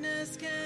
darkness can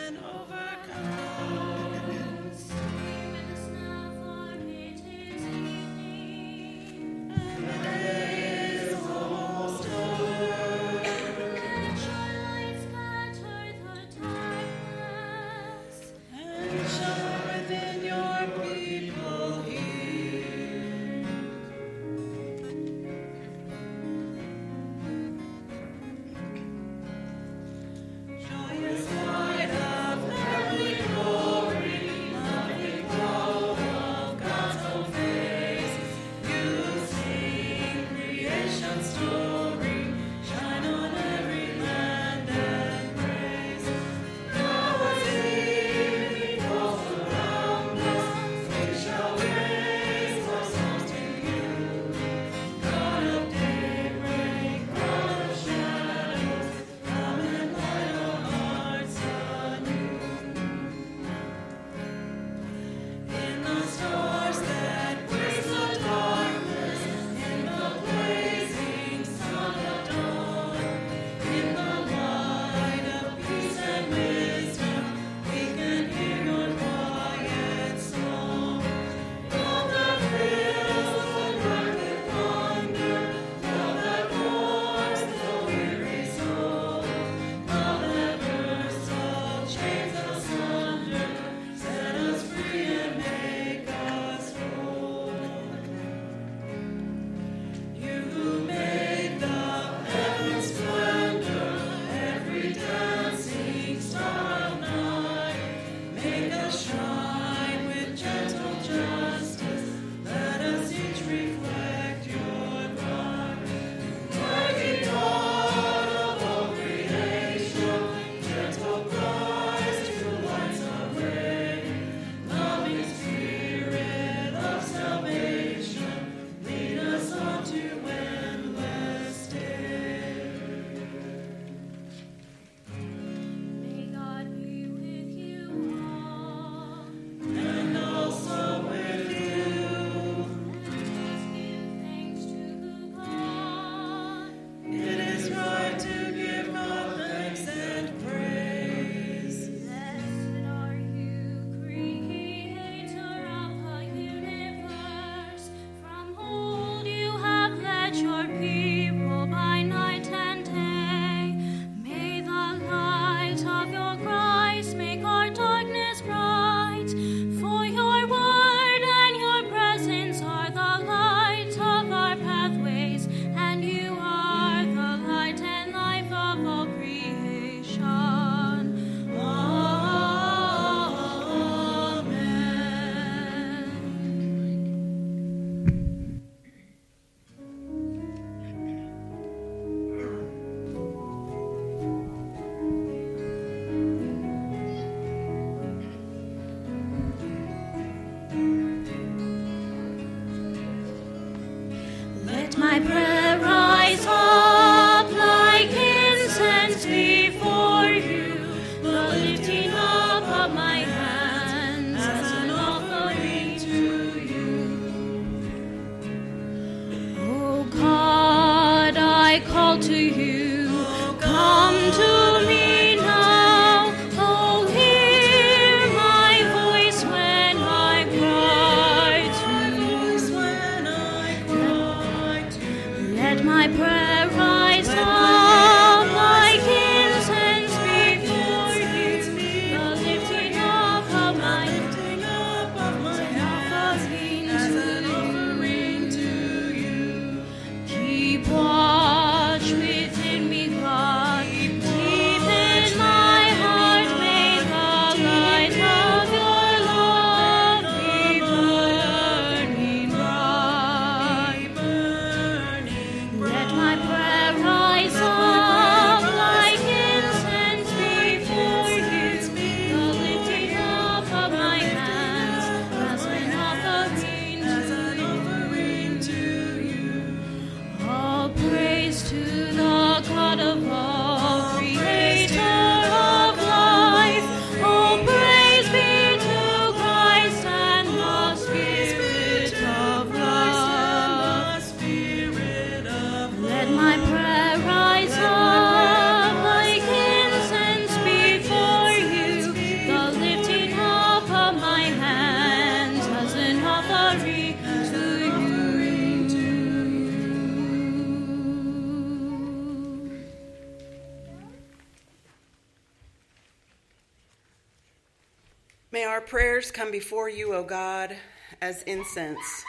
prayers come before you, O God, as incense.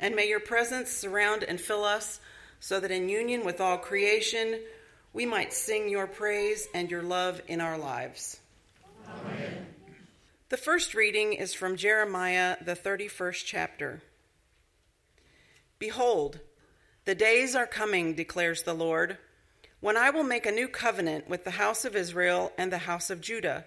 And may your presence surround and fill us so that in union with all creation we might sing your praise and your love in our lives. Amen. The first reading is from Jeremiah, the 31st chapter. Behold, the days are coming, declares the Lord, when I will make a new covenant with the house of Israel and the house of Judah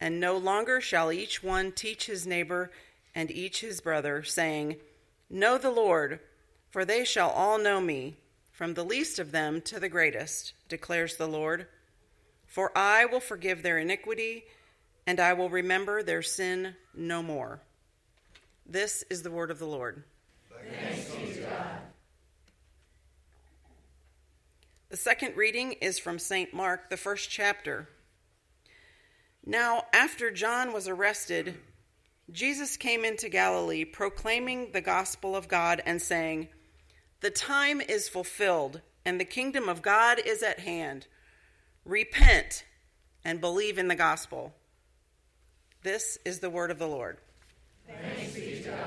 And no longer shall each one teach his neighbor and each his brother, saying, Know the Lord, for they shall all know me, from the least of them to the greatest, declares the Lord. For I will forgive their iniquity, and I will remember their sin no more. This is the word of the Lord. The second reading is from St. Mark, the first chapter. Now, after John was arrested, Jesus came into Galilee proclaiming the gospel of God and saying, The time is fulfilled, and the kingdom of God is at hand. Repent and believe in the gospel. This is the word of the Lord. Thanks be to God.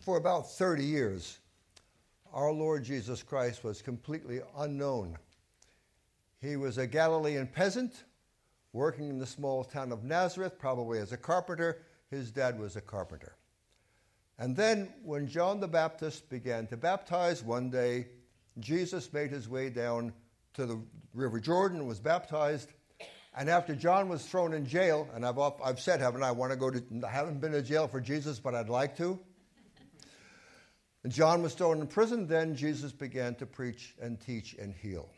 For about 30 years, our Lord Jesus Christ was completely unknown. He was a Galilean peasant working in the small town of Nazareth, probably as a carpenter. His dad was a carpenter. And then, when John the Baptist began to baptize, one day Jesus made his way down to the River Jordan and was baptized. And after John was thrown in jail, and I've, I've said, haven't I, I want to go to, I haven't been to jail for Jesus, but I'd like to. And John was thrown in prison. Then Jesus began to preach and teach and heal.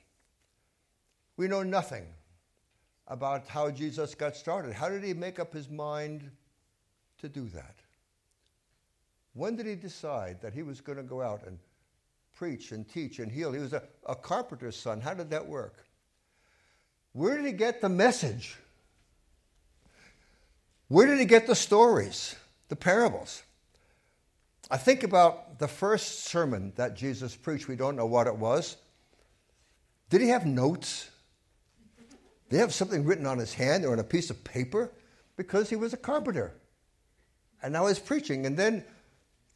We know nothing about how Jesus got started. How did he make up his mind to do that? When did he decide that he was going to go out and preach and teach and heal? He was a, a carpenter's son. How did that work? Where did he get the message? Where did he get the stories, the parables? I think about the first sermon that Jesus preached. We don't know what it was. Did he have notes? Did he have something written on his hand or on a piece of paper? Because he was a carpenter. And now he's preaching. And then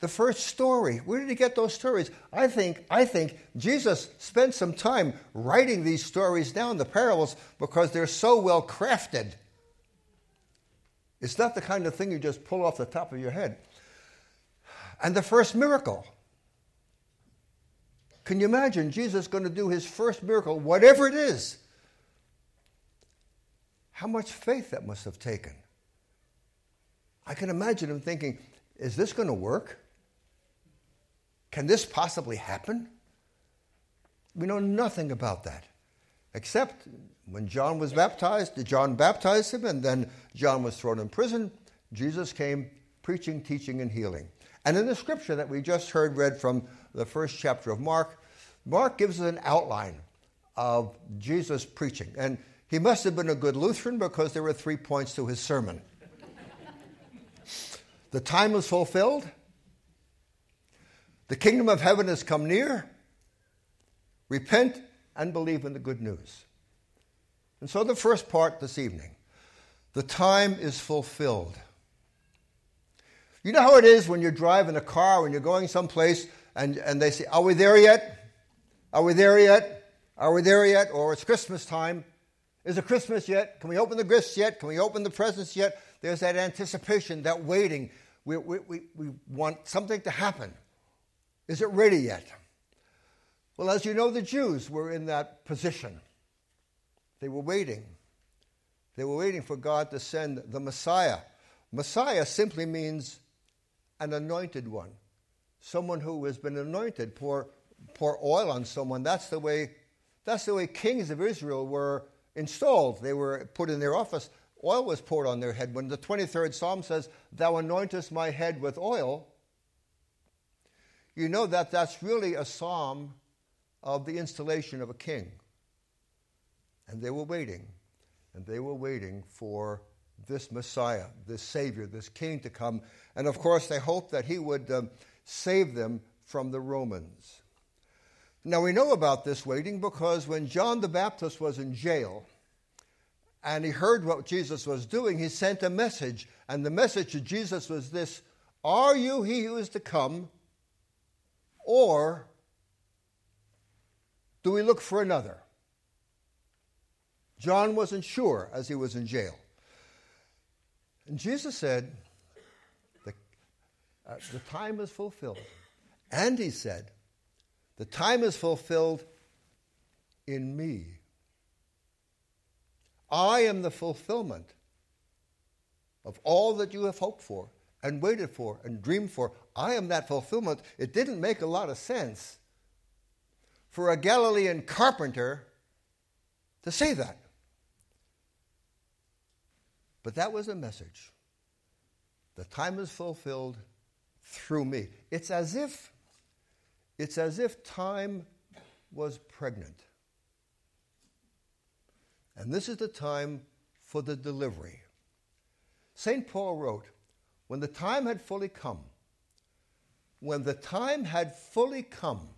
the first story. Where did he get those stories? I think, I think Jesus spent some time writing these stories down, the parables, because they're so well crafted. It's not the kind of thing you just pull off the top of your head and the first miracle. Can you imagine Jesus going to do his first miracle, whatever it is? How much faith that must have taken. I can imagine him thinking, is this going to work? Can this possibly happen? We know nothing about that. Except when John was baptized, John baptized him, and then John was thrown in prison. Jesus came preaching, teaching, and healing. And in the scripture that we just heard read from the first chapter of Mark, Mark gives us an outline of Jesus' preaching. And he must have been a good Lutheran because there were three points to his sermon. the time is fulfilled, the kingdom of heaven has come near, repent and believe in the good news. And so the first part this evening the time is fulfilled. You know how it is when you're driving a car, when you're going someplace, and, and they say, Are we there yet? Are we there yet? Are we there yet? Or it's Christmas time. Is it Christmas yet? Can we open the gifts yet? Can we open the presents yet? There's that anticipation, that waiting. We, we, we, we want something to happen. Is it ready yet? Well, as you know, the Jews were in that position. They were waiting. They were waiting for God to send the Messiah. Messiah simply means an anointed one, someone who has been anointed. Pour, pour oil on someone. That's the way. That's the way kings of Israel were installed, they were put in their office. Oil was poured on their head. When the 23rd Psalm says, Thou anointest my head with oil, you know that that's really a psalm of the installation of a king. And they were waiting, and they were waiting for this Messiah, this Savior, this King to come. And of course, they hoped that he would um, save them from the Romans. Now, we know about this waiting because when John the Baptist was in jail and he heard what Jesus was doing, he sent a message. And the message to Jesus was this Are you he who is to come, or do we look for another? John wasn't sure as he was in jail. And Jesus said, uh, the time is fulfilled. And he said, The time is fulfilled in me. I am the fulfillment of all that you have hoped for and waited for and dreamed for. I am that fulfillment. It didn't make a lot of sense for a Galilean carpenter to say that. But that was a message. The time is fulfilled through me. It's as if it's as if time was pregnant. And this is the time for the delivery. St. Paul wrote, When the time had fully come, when the time had fully come,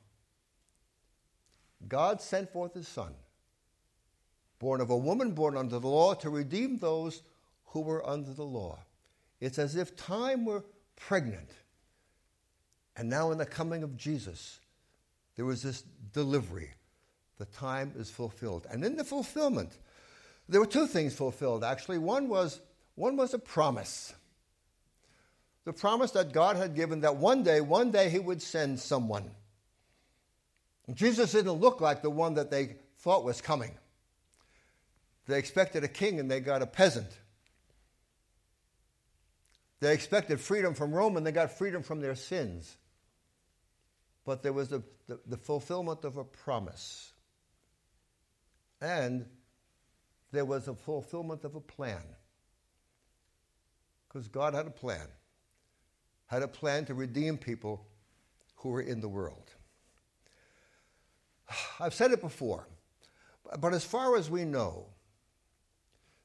God sent forth his Son, born of a woman born under the law, to redeem those who were under the law. It's as if time were pregnant. And now, in the coming of Jesus, there was this delivery. The time is fulfilled. And in the fulfillment, there were two things fulfilled, actually. One was, one was a promise. The promise that God had given that one day, one day, He would send someone. Jesus didn't look like the one that they thought was coming. They expected a king and they got a peasant. They expected freedom from Rome and they got freedom from their sins. But there was the, the, the fulfillment of a promise. And there was a fulfillment of a plan. Because God had a plan, had a plan to redeem people who were in the world. I've said it before, but as far as we know,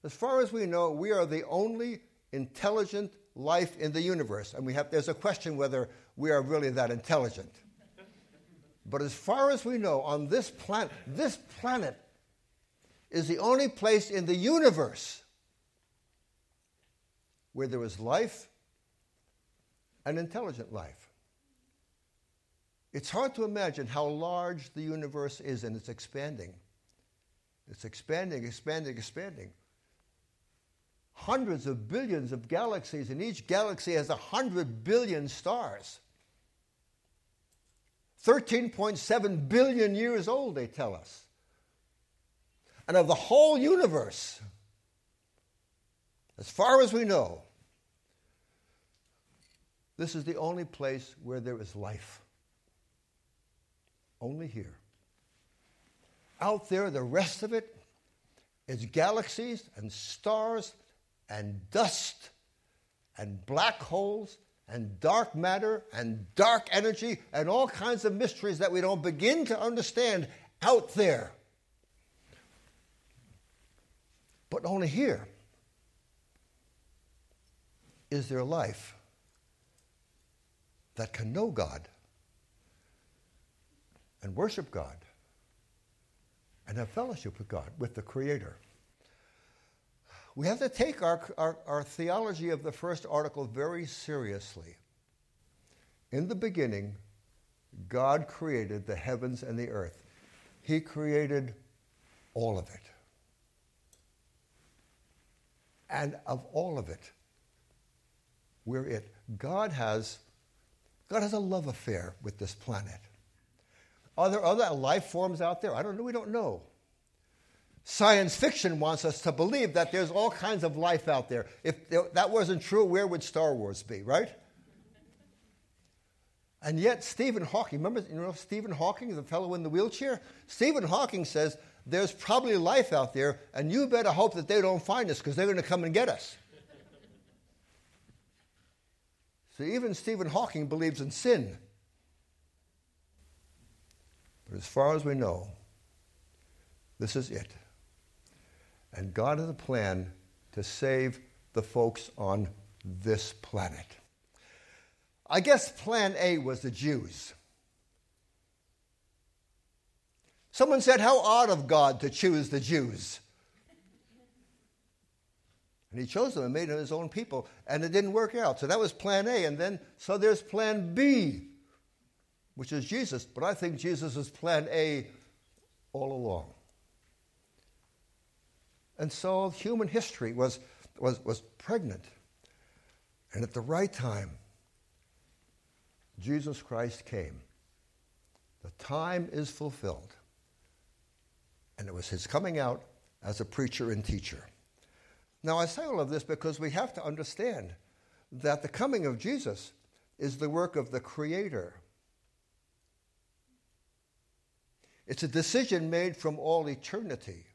as far as we know, we are the only intelligent life in the universe. And we have, there's a question whether we are really that intelligent. But as far as we know, on this planet, this planet is the only place in the universe where there is life and intelligent life. It's hard to imagine how large the universe is and it's expanding. It's expanding, expanding, expanding hundreds of billions of galaxies, and each galaxy has a hundred billion stars. 13.7 billion years old, they tell us. And of the whole universe, as far as we know, this is the only place where there is life. Only here. Out there, the rest of it is galaxies and stars and dust and black holes and dark matter and dark energy and all kinds of mysteries that we don't begin to understand out there. But only here is there life that can know God and worship God and have fellowship with God, with the Creator we have to take our, our, our, theology of the first article very seriously. In the beginning, God created the heavens and the earth, He created all of it. And of all of it, we're it. God has, God has a love affair with this planet. Are there other life forms out there? I don't know. We don't know. Science fiction wants us to believe that there's all kinds of life out there. If that wasn't true, where would Star Wars be, right? And yet, Stephen Hawking, remember you know Stephen Hawking, the fellow in the wheelchair? Stephen Hawking says there's probably life out there, and you better hope that they don't find us because they're going to come and get us. so, even Stephen Hawking believes in sin. But as far as we know, this is it. And God has a plan to save the folks on this planet. I guess plan A was the Jews. Someone said, How odd of God to choose the Jews. And he chose them and made them his own people, and it didn't work out. So that was plan A. And then, so there's plan B, which is Jesus. But I think Jesus is plan A all along. And so human history was, was, was pregnant. And at the right time, Jesus Christ came. The time is fulfilled. And it was his coming out as a preacher and teacher. Now, I say all of this because we have to understand that the coming of Jesus is the work of the Creator. It's a decision made from all eternity.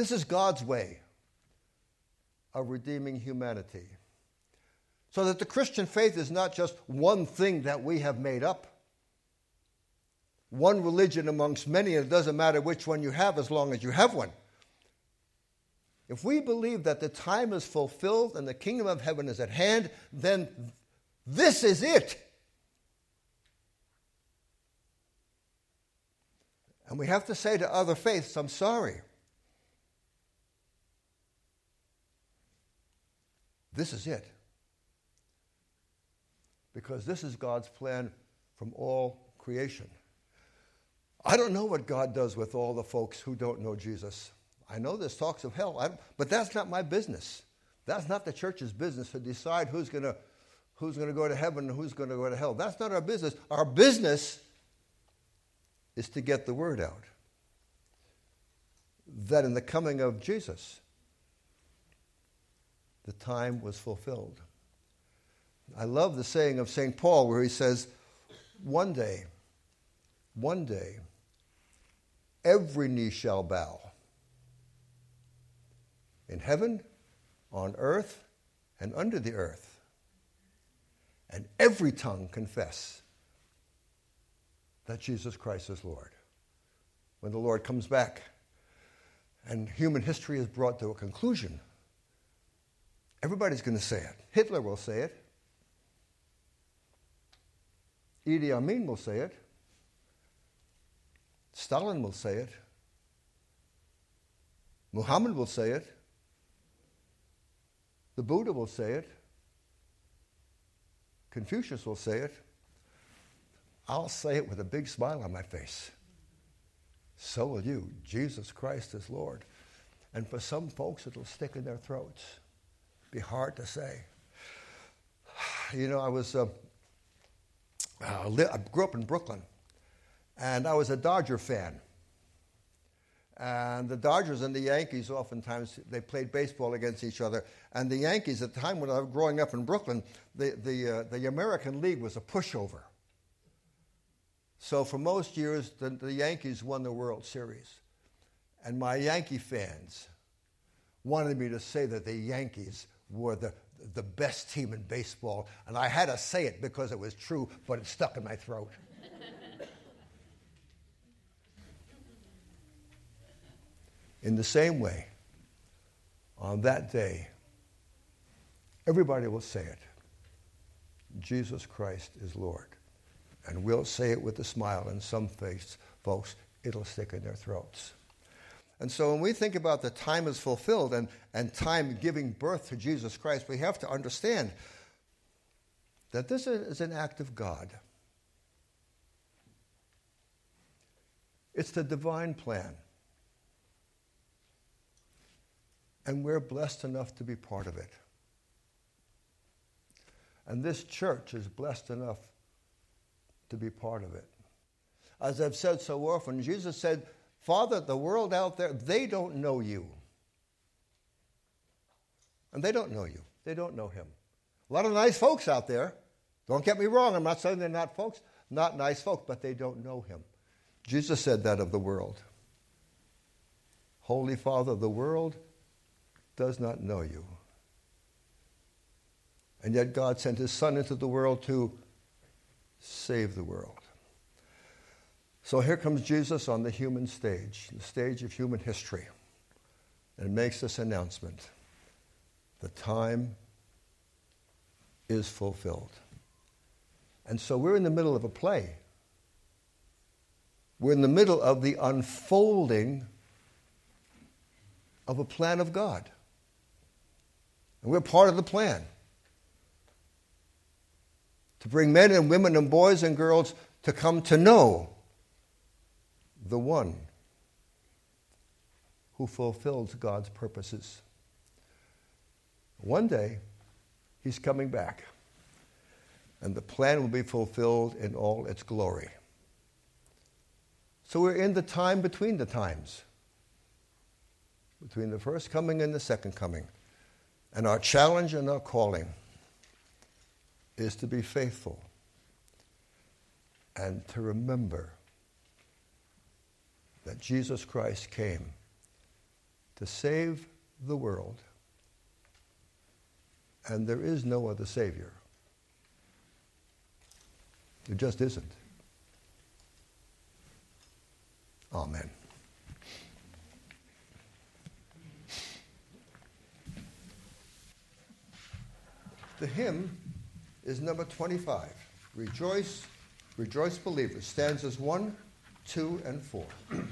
This is God's way of redeeming humanity. So that the Christian faith is not just one thing that we have made up, one religion amongst many, and it doesn't matter which one you have as long as you have one. If we believe that the time is fulfilled and the kingdom of heaven is at hand, then this is it. And we have to say to other faiths, I'm sorry. This is it. Because this is God's plan from all creation. I don't know what God does with all the folks who don't know Jesus. I know there's talks of hell, but that's not my business. That's not the church's business to decide who's going to who's going to go to heaven and who's going to go to hell. That's not our business. Our business is to get the word out. That in the coming of Jesus, the time was fulfilled. I love the saying of St. Paul where he says, One day, one day, every knee shall bow in heaven, on earth, and under the earth. And every tongue confess that Jesus Christ is Lord. When the Lord comes back and human history is brought to a conclusion, everybody's going to say it. Hitler will say it. Idi Amin will say it. Stalin will say it. Muhammad will say it. The Buddha will say it. Confucius will say it. I'll say it with a big smile on my face. So will you. Jesus Christ is Lord. And for some folks, it'll stick in their throats. Be hard to say. You know, I was, uh, uh, I grew up in Brooklyn, and I was a Dodger fan. And the Dodgers and the Yankees, oftentimes, they played baseball against each other. And the Yankees, at the time when I was growing up in Brooklyn, the, the, uh, the American League was a pushover. So for most years, the, the Yankees won the World Series. And my Yankee fans wanted me to say that the Yankees were the, the best team in baseball. And I had to say it because it was true, but it stuck in my throat. In the same way, on that day, everybody will say it Jesus Christ is Lord. And we'll say it with a smile, and some face, folks, it'll stick in their throats. And so when we think about the time is fulfilled and, and time giving birth to Jesus Christ, we have to understand that this is an act of God. It's the divine plan. And we're blessed enough to be part of it. And this church is blessed enough to be part of it. As I've said so often, Jesus said, Father, the world out there, they don't know you. And they don't know you. They don't know him. A lot of nice folks out there. Don't get me wrong, I'm not saying they're not folks, not nice folks, but they don't know him. Jesus said that of the world. Holy Father, the world does not know you. And yet God sent his Son into the world to save the world. So here comes Jesus on the human stage, the stage of human history, and makes this announcement the time is fulfilled. And so we're in the middle of a play. We're in the middle of the unfolding of a plan of God. And we're part of the plan to bring men and women and boys and girls to come to know the one who fulfills God's purposes. One day, he's coming back, and the plan will be fulfilled in all its glory. So we're in the time between the times, between the first coming and the second coming. And our challenge and our calling is to be faithful and to remember that Jesus Christ came to save the world, and there is no other Savior. There just isn't. Amen. The hymn is number 25. Rejoice, rejoice, believers. Stanzas 1, 2, and 4.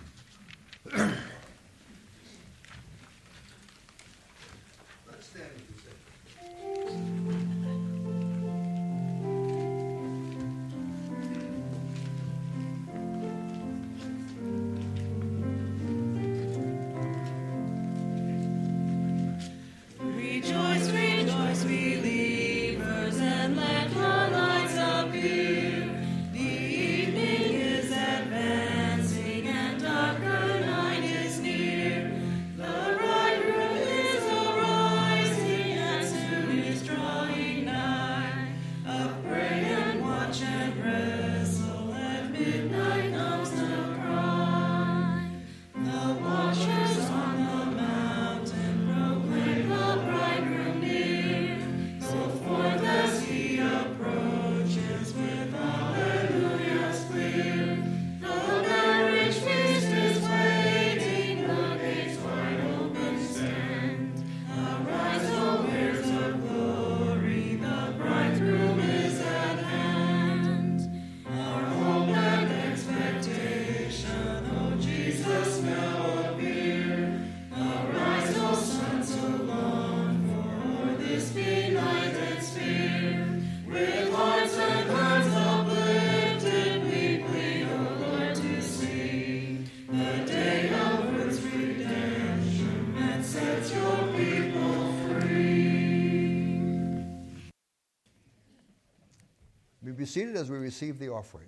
seated as we receive the offering.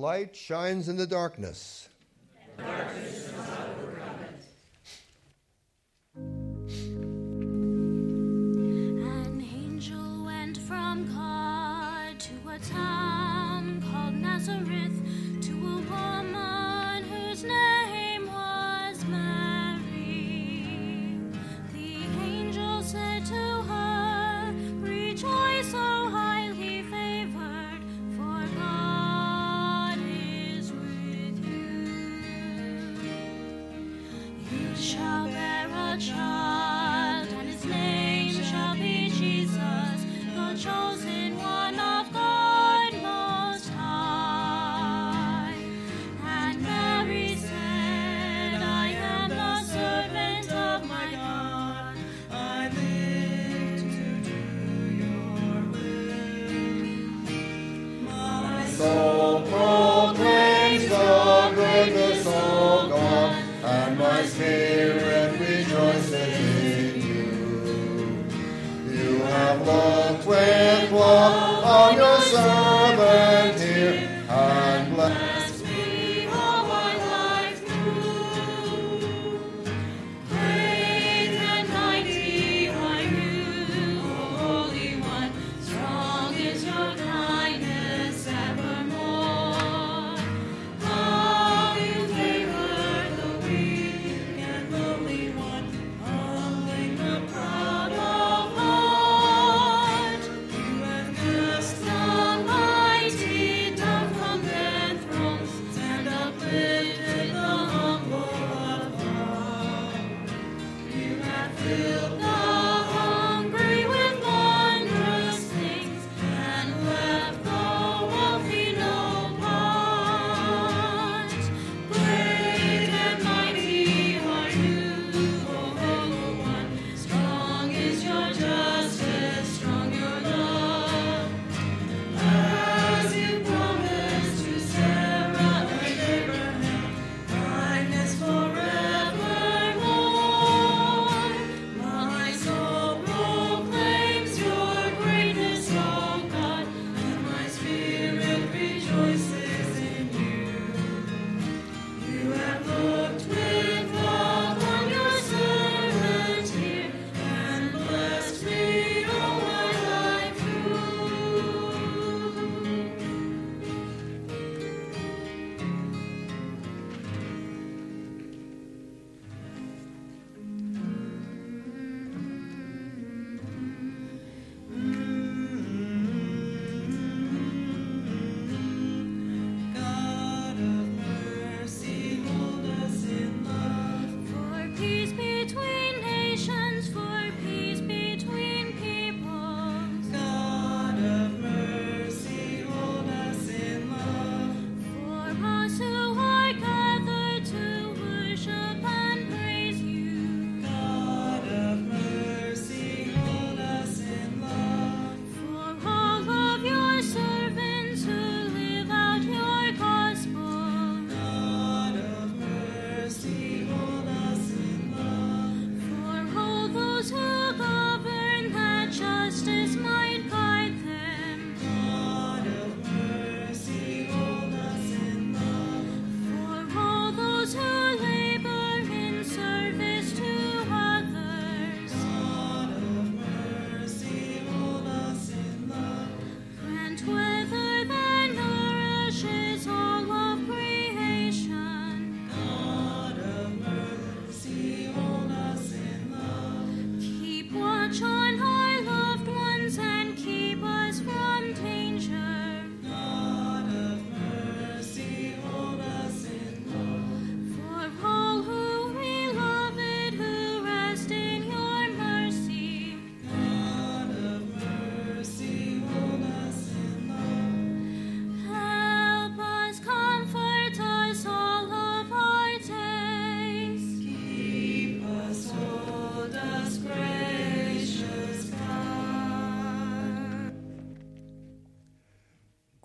light shines in the darkness,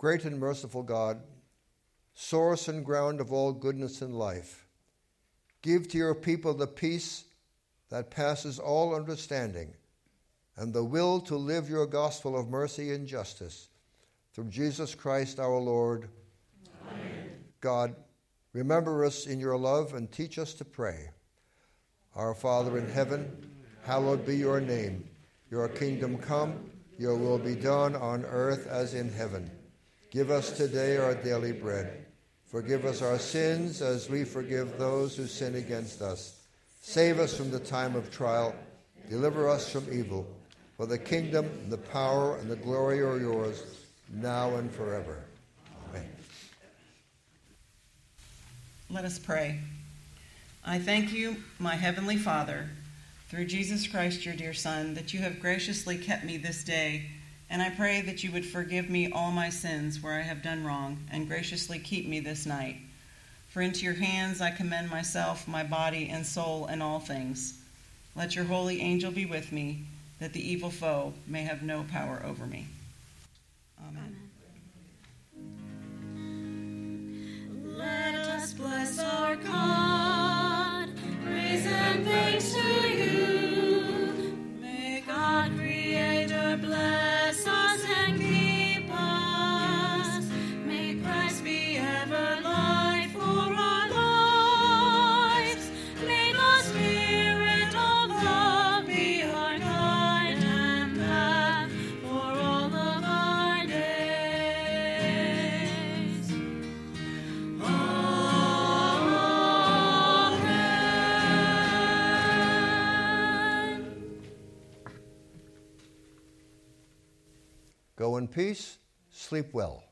Great and merciful God, source and ground of all goodness and life, give to your people the peace that passes all understanding and the will to live your gospel of mercy and justice. Through Jesus Christ our Lord. Amen. God, remember us in your love and teach us to pray. Our Father in heaven, hallowed be your name. Your kingdom come, your will be done on earth as in heaven. Give us today our daily bread. Forgive us our sins as we forgive those who sin against us. Save us from the time of trial. Deliver us from evil. For the kingdom, the power, and the glory are yours, now and forever. Amen. Let us pray. I thank you, my heavenly Father, through Jesus Christ, your dear Son, that you have graciously kept me this day, and I pray that you would forgive me all my sins where I have done wrong, and graciously keep me this night. For into your hands I commend myself, my body, and soul, and all things. Let your holy angel be with me, that the evil foe may have no power over me. Amen. Let peace, sleep well.